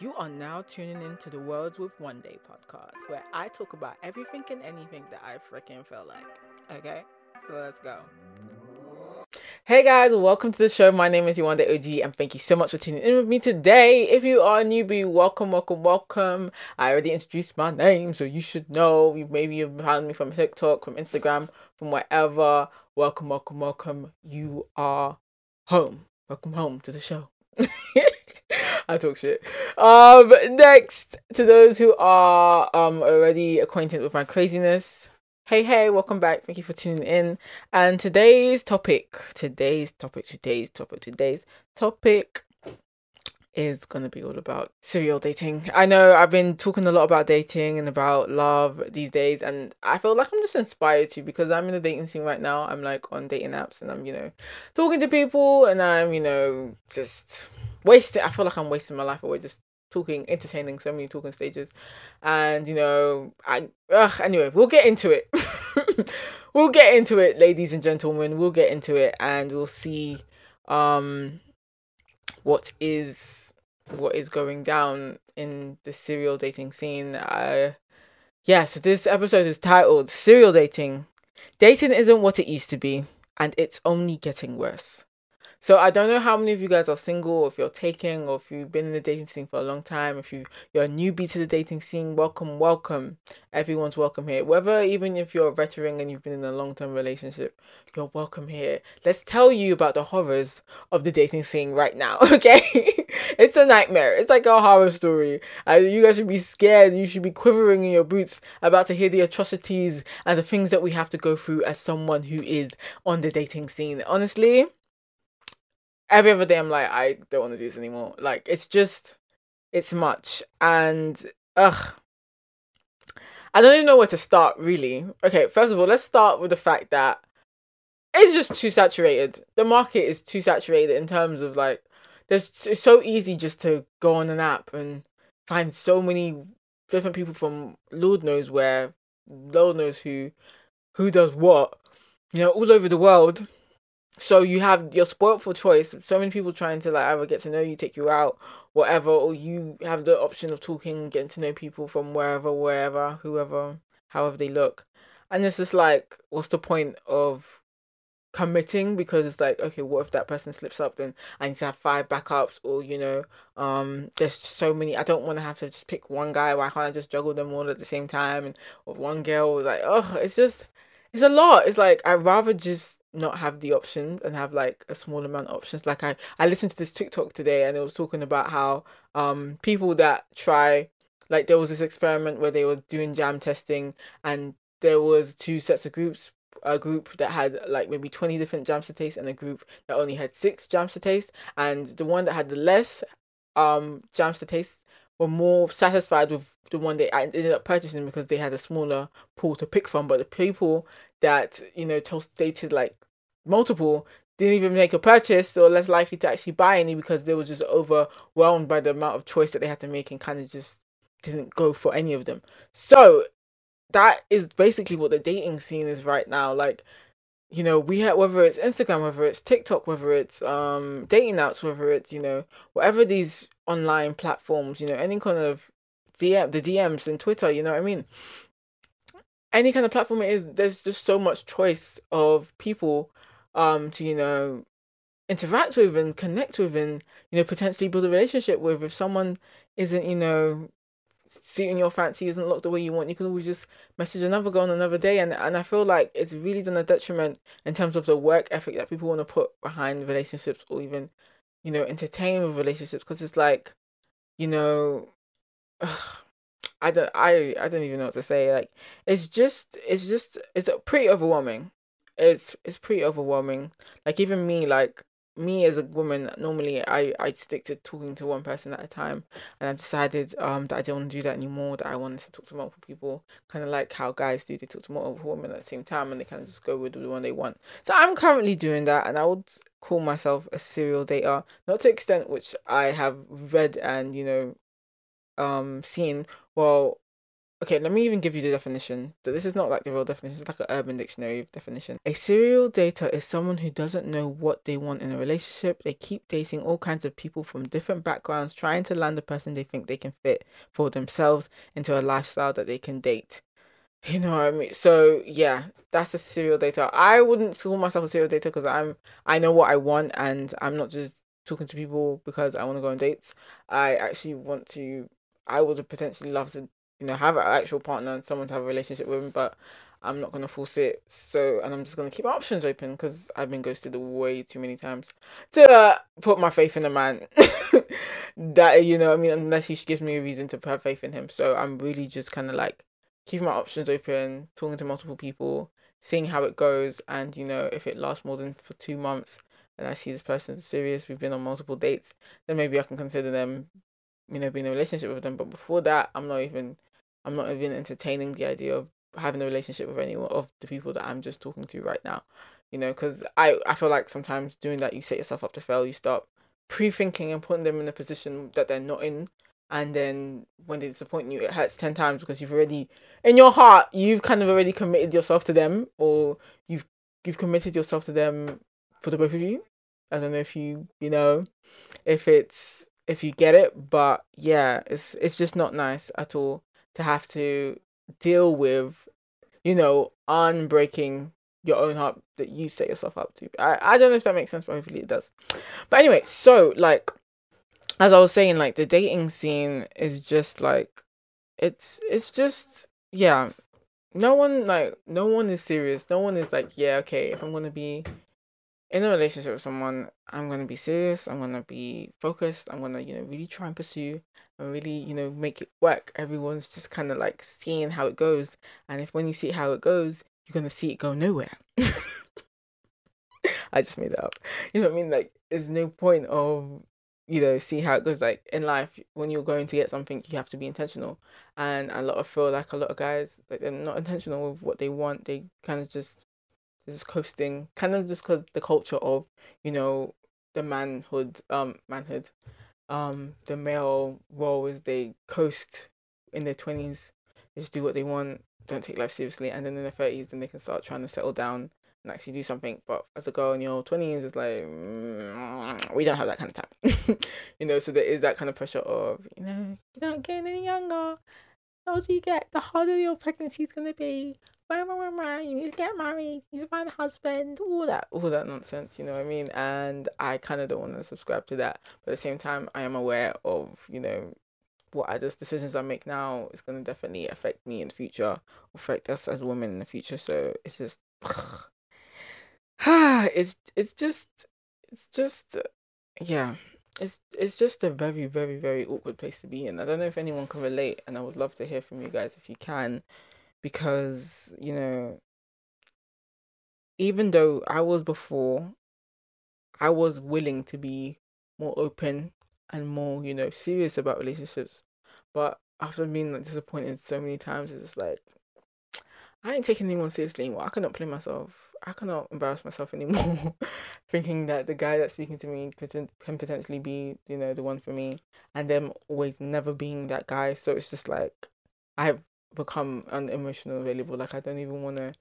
You are now tuning into the Worlds with Wande podcast, where I talk about everything and anything that I freaking feel like. Okay, so let's go. Hey guys, welcome to the show. My name is Yewande OG, and thank you so much for tuning in with me today. If you are a newbie, welcome, welcome, welcome. I already introduced my name, so you should know. You maybe you've found me from TikTok, from Instagram, from wherever. Welcome, welcome, welcome. You are home. Welcome home to the show. I talk shit. Um, next to those who are um already acquainted with my craziness. Hey, hey, welcome back. Thank you for tuning in. And today's topic, today's topic, today's topic, today's topic is going to be all about serial dating. I know I've been talking a lot about dating and about love these days, and I feel like I'm just inspired to because I'm in the dating scene right now. I'm like on dating apps and I'm, you know, talking to people and I'm, you know, just wasting. I feel like I'm wasting my life away just talking, entertaining so many talking stages. And, you know, I, ugh, anyway, we'll get into it. we'll get into it, ladies and gentlemen. We'll get into it and we'll see, um, what is what is going down in the serial dating scene. Uh, yeah, so this episode is titled Serial Dating. Dating isn't what it used to be, and it's only getting worse. So I don't know how many of you guys are single, or if you're taking, or if you've been in the dating scene for a long time. If you you're a newbie to the dating scene, welcome, welcome. Everyone's welcome here. Whether even if you're a veteran and you've been in a long term relationship, you're welcome here. Let's tell you about the horrors of the dating scene right now. Okay, it's a nightmare. It's like a horror story. Uh, you guys should be scared. You should be quivering in your boots about to hear the atrocities and the things that we have to go through as someone who is on the dating scene. Honestly every other day I'm like, I don't want to do this anymore. Like it's just it's much. And ugh. I don't even know where to start really. Okay, first of all, let's start with the fact that it's just too saturated. The market is too saturated in terms of like there's it's so easy just to go on an app and find so many different people from Lord knows where, Lord knows who, who does what, you know, all over the world so you have you're spoilt for choice. So many people trying to like either get to know you take you out whatever or you have the option of talking getting to know people from wherever wherever whoever however they look. And it's just like what's the point of committing? Because it's like okay what if that person slips up? Then i need to have five backups or you know um there's so many. I don't want to have to just pick one guy. Why can't i just juggle them all at the same time and with one girl? Like oh it's just it's a lot it's like i'd rather just not have the options and have like a small amount of options. Like I, I listened to this TikTok today and it was talking about how um people that try like there was this experiment where they were doing jam testing and there was two sets of groups a group that had like maybe 20 different jams to taste and a group that only had six jams to taste and the one that had the less um jams to taste were more satisfied with the one they ended up purchasing because they had a smaller pool to pick from but the people that you know told stated like multiple didn't even make a purchase or less likely to actually buy any because they were just overwhelmed by the amount of choice that they had to make and kind of just didn't go for any of them. So that is basically what the dating scene is right now. Like, you know, we have whether it's Instagram, whether it's TikTok, whether it's um dating apps, whether it's, you know, whatever these online platforms, you know, any kind of DM the DMs and Twitter, you know what I mean? Any kind of platform it is, there's just so much choice of people um to you know interact with and connect with and you know potentially build a relationship with if someone isn't you know suiting your fancy isn't looked the way you want you can always just message another girl on another day and and i feel like it's really done a detriment in terms of the work ethic that people want to put behind relationships or even you know entertain with relationships because it's like you know ugh, i don't i i don't even know what to say like it's just it's just it's pretty overwhelming it's it's pretty overwhelming. Like even me, like me as a woman, normally I I stick to talking to one person at a time, and I decided um that I didn't want to do that anymore. That I wanted to talk to multiple people, kind of like how guys do. They talk to multiple women at the same time, and they kind of just go with the one they want. So I'm currently doing that, and I would call myself a serial dater, not to extent which I have read and you know, um, seen. Well, okay, let me even give you the definition. But this is not like the real definition, it's like an urban dictionary definition. A serial dater is someone who doesn't know what they want in a relationship. They keep dating all kinds of people from different backgrounds, trying to land the person they think they can fit for themselves into a lifestyle that they can date. You know what I mean? So yeah, that's a serial dater. I wouldn't call myself a serial dater because I'm I know what I want and I'm not just talking to people because I want to go on dates. I actually want to I would have potentially love to you know, have an actual partner and someone to have a relationship with, but I'm not gonna force it. So, and I'm just gonna keep my options open because I've been ghosted way too many times to uh, put my faith in a man. that you know, I mean, unless he gives me a reason to have faith in him. So I'm really just kind of like keeping my options open, talking to multiple people, seeing how it goes, and you know, if it lasts more than for two months, and I see this person's serious, we've been on multiple dates, then maybe I can consider them, you know, being in a relationship with them. But before that, I'm not even I'm not even entertaining the idea of having a relationship with anyone of the people that I'm just talking to right now. You know, because I, I feel like sometimes doing that, you set yourself up to fail. You start pre thinking and putting them in a position that they're not in. And then when they disappoint you, it hurts 10 times because you've already, in your heart, you've kind of already committed yourself to them or you've you've committed yourself to them for the both of you. I don't know if you, you know, if it's, if you get it, but yeah, it's, it's just not nice at all to have to deal with, you know, unbreaking your own heart that you set yourself up to. I, I don't know if that makes sense, but hopefully it does. But anyway, so like as I was saying, like the dating scene is just like it's it's just yeah. No one like no one is serious. No one is like, yeah, okay, if I'm gonna be in a relationship with someone, I'm gonna be serious, I'm gonna be focused, I'm gonna, you know, really try and pursue and really, you know, make it work. Everyone's just kind of like seeing how it goes. And if when you see how it goes, you're to see it go nowhere. I just made it up. You know what I mean? Like, there's no point of, you know, see how it goes. Like, in life, when you're going to get something, you have to be intentional. And a lot of feel like a lot of guys, like, they're not intentional with what they want. They kind of just, just coasting, kind of just because the culture of, you know, the manhood, um, manhood, um the male role is they coast in their twenties, just do what they want, don't take life seriously, and then in their thirties, then they can start trying to settle down and actually do something. But as a girl in your twenties, it's like mm, we don't have that kind of time, you know. So there is that kind of pressure of you know you don't get any younger. The older you get, the harder your pregnancy is gonna be you need to get married, you need to find a husband, all that, all that nonsense, you know what I mean? And I kind of don't want to subscribe to that. But at the same time, I am aware of, you know, what I just decisions I make now is going to definitely affect me in the future, affect us as women in the future. So it's just, it's it's just, it's just, yeah, it's it's just a very very very awkward place to be in. I don't know if anyone can relate, and I would love to hear from you guys if you can because you know even though I was before I was willing to be more open and more you know serious about relationships. But after being like, disappointed so many times it's like I ain't taking anyone seriously anymore. I cannot play myself. I cannot embarrass myself anymore thinking that the guy that's speaking to me can potentially be you know the one for me and them always never being that guy. So it's just like I have become unemotional available. Like I don't even want to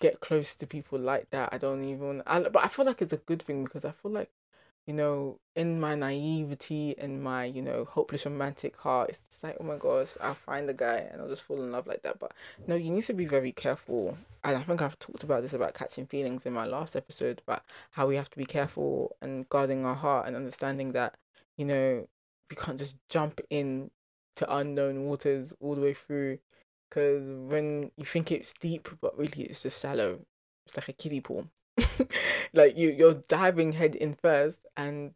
get close to people like that. I don't even. I, but I feel like it's a good thing because I feel like, you know, in my naivety and my you know hopeless romantic heart, it's just like oh my gosh, I'll find a guy and I'll just fall in love like that. But no, you need to be very careful. And I think I've talked about this about catching feelings in my last episode about how we have to be careful and guarding our heart and understanding that you know we can't just jump in to unknown waters all the way through. Because when you think it's deep, but really it's just shallow, it's like a kiddie pool. like you, you're diving head in first, and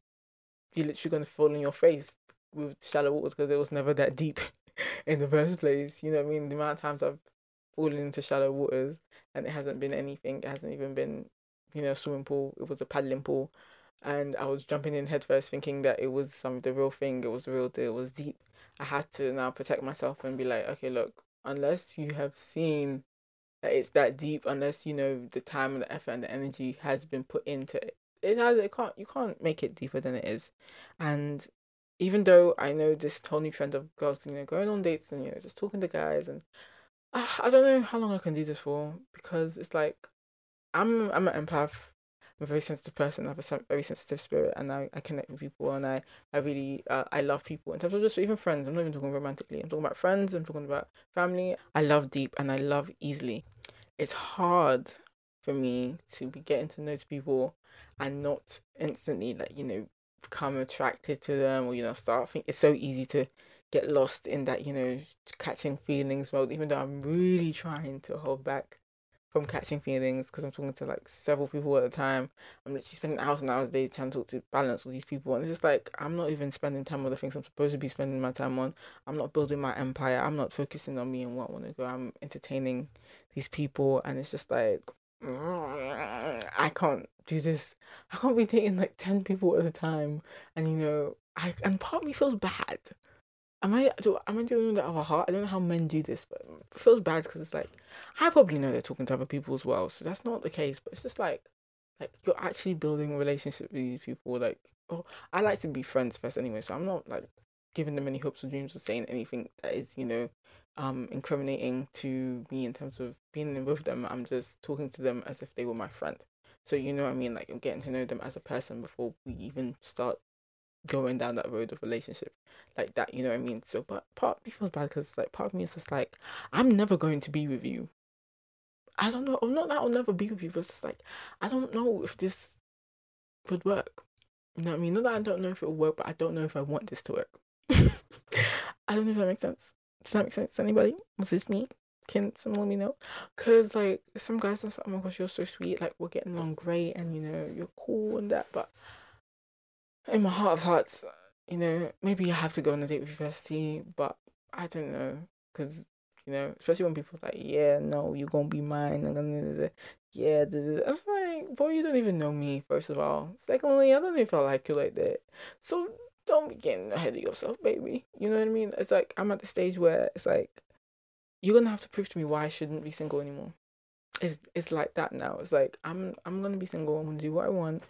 you're literally gonna fall on your face with shallow waters because it was never that deep in the first place. You know what I mean? The amount of times I've fallen into shallow waters and it hasn't been anything. It hasn't even been, you know, swimming pool. It was a paddling pool, and I was jumping in headfirst, thinking that it was some the real thing. It was the real deal. It was deep. I had to now protect myself and be like, okay, look, unless you have seen that it's that deep, unless you know the time and the effort and the energy has been put into it, it has it can't you can't make it deeper than it is, and even though I know this whole new trend of girls, you know, going on dates and you know just talking to guys, and uh, I don't know how long I can do this for because it's like I'm I'm an empath. I'm a very sensitive person. I have a very sensitive spirit, and I, I connect with people, and I I really uh, I love people in terms of just even friends. I'm not even talking romantically. I'm talking about friends. I'm talking about family. I love deep, and I love easily. It's hard for me to be getting to know people and not instantly like you know become attracted to them or you know start think it's so easy to get lost in that you know catching feelings mode even though i'm really trying to hold back from catching feelings because i'm talking to like several people at a time i'm literally spending hours and hours a day trying to talk to balance all these people and it's just like i'm not even spending time on the things i'm supposed to be spending my time on i'm not building my empire i'm not focusing on me and what i want to go i'm entertaining these people and it's just like I can't do this. I can't be dating like 10 people at a time. And you know, I and part of me feels bad. Am I do am I doing that of a heart? I don't know how men do this, but it feels bad because it's like I probably know they're talking to other people as well, so that's not the case. But it's just like like you're actually building a relationship with these people. Like, oh, I like to be friends first anyway, so I'm not like giving them any hopes or dreams or saying anything that is, you know, um incriminating to me in terms of being with them. I'm just talking to them as if they were my friend. So you know what I mean? Like I'm getting to know them as a person before we even start going down that road of relationship like that. You know what I mean? So, but part of me feels bad because like part of me is just like I'm never going to be with you. I don't know. I'm not that I'll never be with you, but it's just like I don't know if this would work. You know what I mean? Not that I don't know if it will work, but I don't know if I want this to work. I don't know if that makes sense. Does that make sense to anybody? Was this me? Can someone let me know? Cause like some guys are like, oh my gosh, you're so sweet. Like we're getting along great, and you know you're cool and that. But in my heart of hearts, you know, maybe I have to go on a date with university, but I don't know. Cause you know, especially when people like, yeah, no, you're gonna be mine. I'm gonna, yeah, I was like, boy, you don't even know me. First of all, secondly, I don't even like you like that. So don't be getting ahead of yourself, baby. You know what I mean? It's like I'm at the stage where it's like you're gonna have to prove to me why I shouldn't be single anymore. It's it's like that now. It's like I'm I'm gonna be single. I'm gonna do what I want.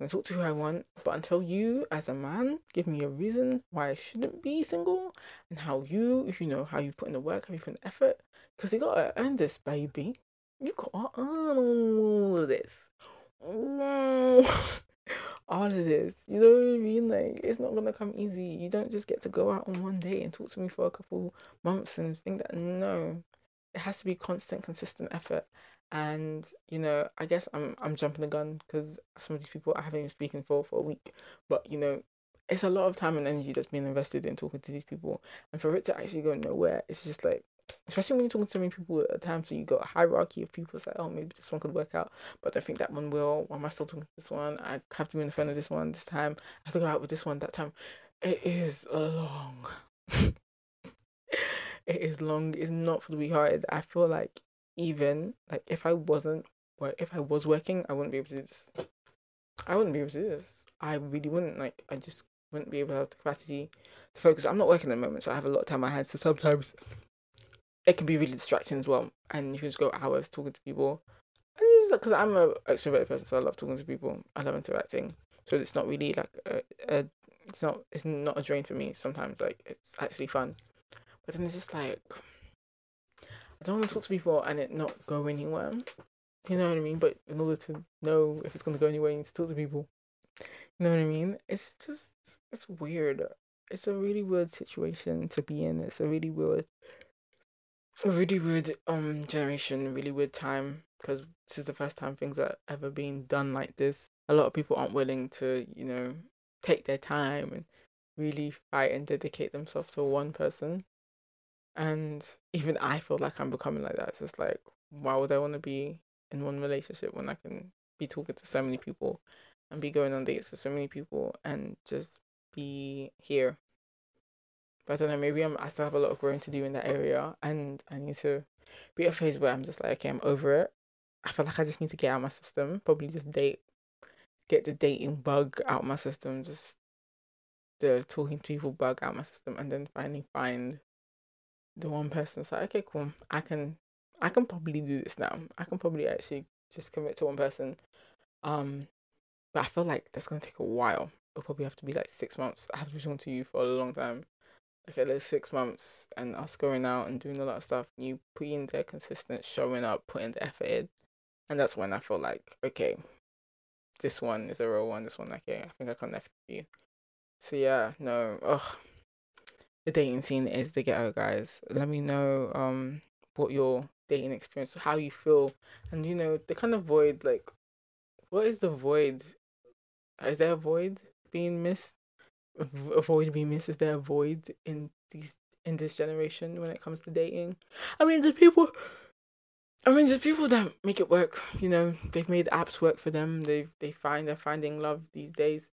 I'm talk to who I want. But until you, as a man, give me a reason why I shouldn't be single, and how you, if you know how you put in the work, how you put in the effort, because you gotta earn this, baby. You gotta earn all of this. all of this. You know what I mean? Like it's not gonna come easy. You don't just get to go out on one day and talk to me for a couple months and think that no. It has to be constant, consistent effort. And you know, I guess I'm I'm jumping the gun because some of these people I haven't even spoken for for a week. But you know, it's a lot of time and energy that's being invested in talking to these people, and for it to actually go nowhere, it's just like especially when you're talking to so many people at a time, so you got a hierarchy of people. It's like, oh, maybe this one could work out, but I think that one will. Why am I still talking to this one? I have to be in front of this one this time. I have to go out with this one that time. It is long. it is long. It's not for the weak-hearted. I feel like even like if I wasn't, well, if I was working, I wouldn't be able to do this. I wouldn't be able to do this. I really wouldn't. Like, I just wouldn't be able to have the capacity to focus. I'm not working at the moment, so I have a lot of time on my hands. So sometimes it can be really distracting as well. And you can just go hours talking to people. And because I'm an extroverted person, so I love talking to people. I love interacting. So it's not really like a, a it's not it's not a drain for me. Sometimes like it's actually fun, but then it's just like I don't want to talk to people and it not go anywhere. You know what I mean? But in order to know if it's gonna go anywhere, you need to talk to people. You know what I mean? It's just it's weird. It's a really weird situation to be in. It's a really weird a really weird um generation, really weird time because this is the first time things are ever being done like this. A lot of people aren't willing to, you know, take their time and really fight and dedicate themselves to one person. And even I feel like I'm becoming like that. It's just like, why would I want to be in one relationship when I can be talking to so many people and be going on dates with so many people and just be here but I don't know, maybe I'm I still have a lot of growing to do in that area and I need to be at a phase where I'm just like, okay, I'm over it. I feel like I just need to get out my system. Probably just date get the dating bug out my system, just the talking to people bug out my system and then finally find the one person it's like, okay, cool. I can I can probably do this now. I can probably actually just commit to one person. Um but I feel like that's gonna take a while. it'll probably have to be like six months. I have to be talking to you for a long time. Okay, like six months and us going out and doing a lot of stuff. And you being there consistent, showing up, putting the effort in. And that's when I feel like, okay, this one is a real one. This one, okay, I think I can with you. So yeah, no, ugh. The dating scene is the ghetto, guys. Let me know um what your dating experience, how you feel, and you know the kind of void. Like, what is the void? Is there a void being missed? A void being missed? Is there a void in these in this generation when it comes to dating? I mean, the people I mean, there's people that make it work. You know, they've made apps work for them. They they find they're finding love these days.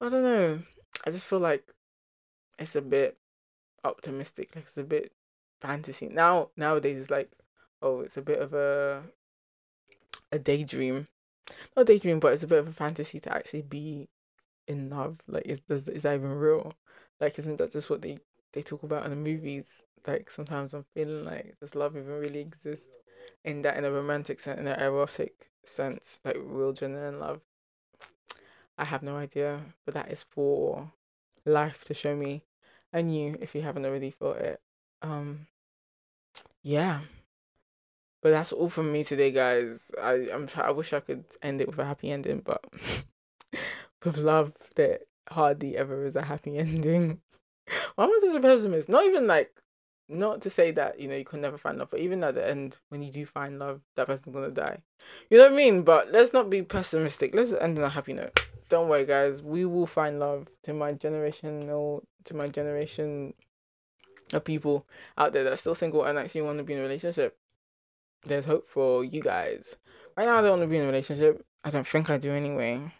I don't know. I just feel like it's a bit optimistic. Like it's a bit fantasy now. Nowadays, it's like, oh, it's a bit of a a daydream, not daydream, but it's a bit of a fantasy to actually be in love. Like, is does is that even real? Like, isn't that just what they they talk about in the movies? Like sometimes I'm feeling like does love even really exist? in that in a romantic sense, in an erotic sense, like real genuine love. I have no idea, but that is for life to show me, and you if you haven't already thought it. Um, yeah. But that's all from me today, guys. I I'm I wish I could end it with a happy ending, but with love, there hardly ever is a happy ending. Why am I such a pessimist? Not even like not to say that you know you can never find love, but even at the end, when you do find love, that person's gonna die. You know what I mean? But let's not be pessimistic. Let's end on a happy note. Don't worry, guys. We will find love to my generation or to my generation of people out there that are still single and actually want to be in a relationship. There's hope for you guys. Right now, I don't want to be in a relationship. I don't think I do anyway.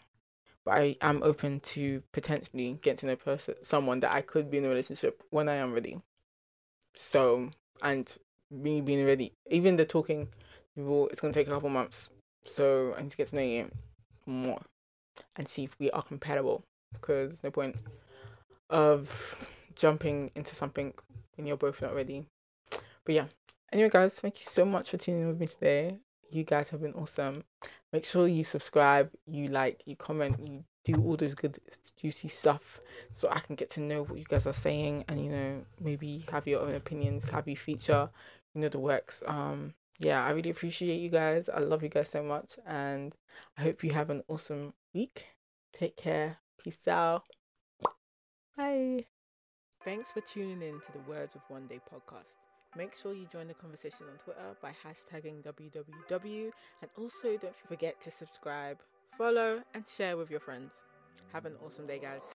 But I am open to potentially getting to know person someone that I could be in a relationship when I am ready. So, and me being ready, even the talking, people, it's gonna take a couple months. So I need to get to know you more and see if we are compatible. Because no point of jumping into something when you're both not ready. But yeah. Anyway, guys, thank you so much for tuning in with me today. You guys have been awesome. Make sure you subscribe, you like, you comment, you do all those good juicy stuff so I can get to know what you guys are saying and you know maybe have your own opinions, have you feature, you know the works. Um yeah, I really appreciate you guys. I love you guys so much and I hope you have an awesome week. Take care. Peace out. Bye. Thanks for tuning in to the Words of Wande podcast. Make sure you join the conversation on Twitter by hashtagging WWW and also don't forget to subscribe follow, and share with your friends. Have an awesome day, guys.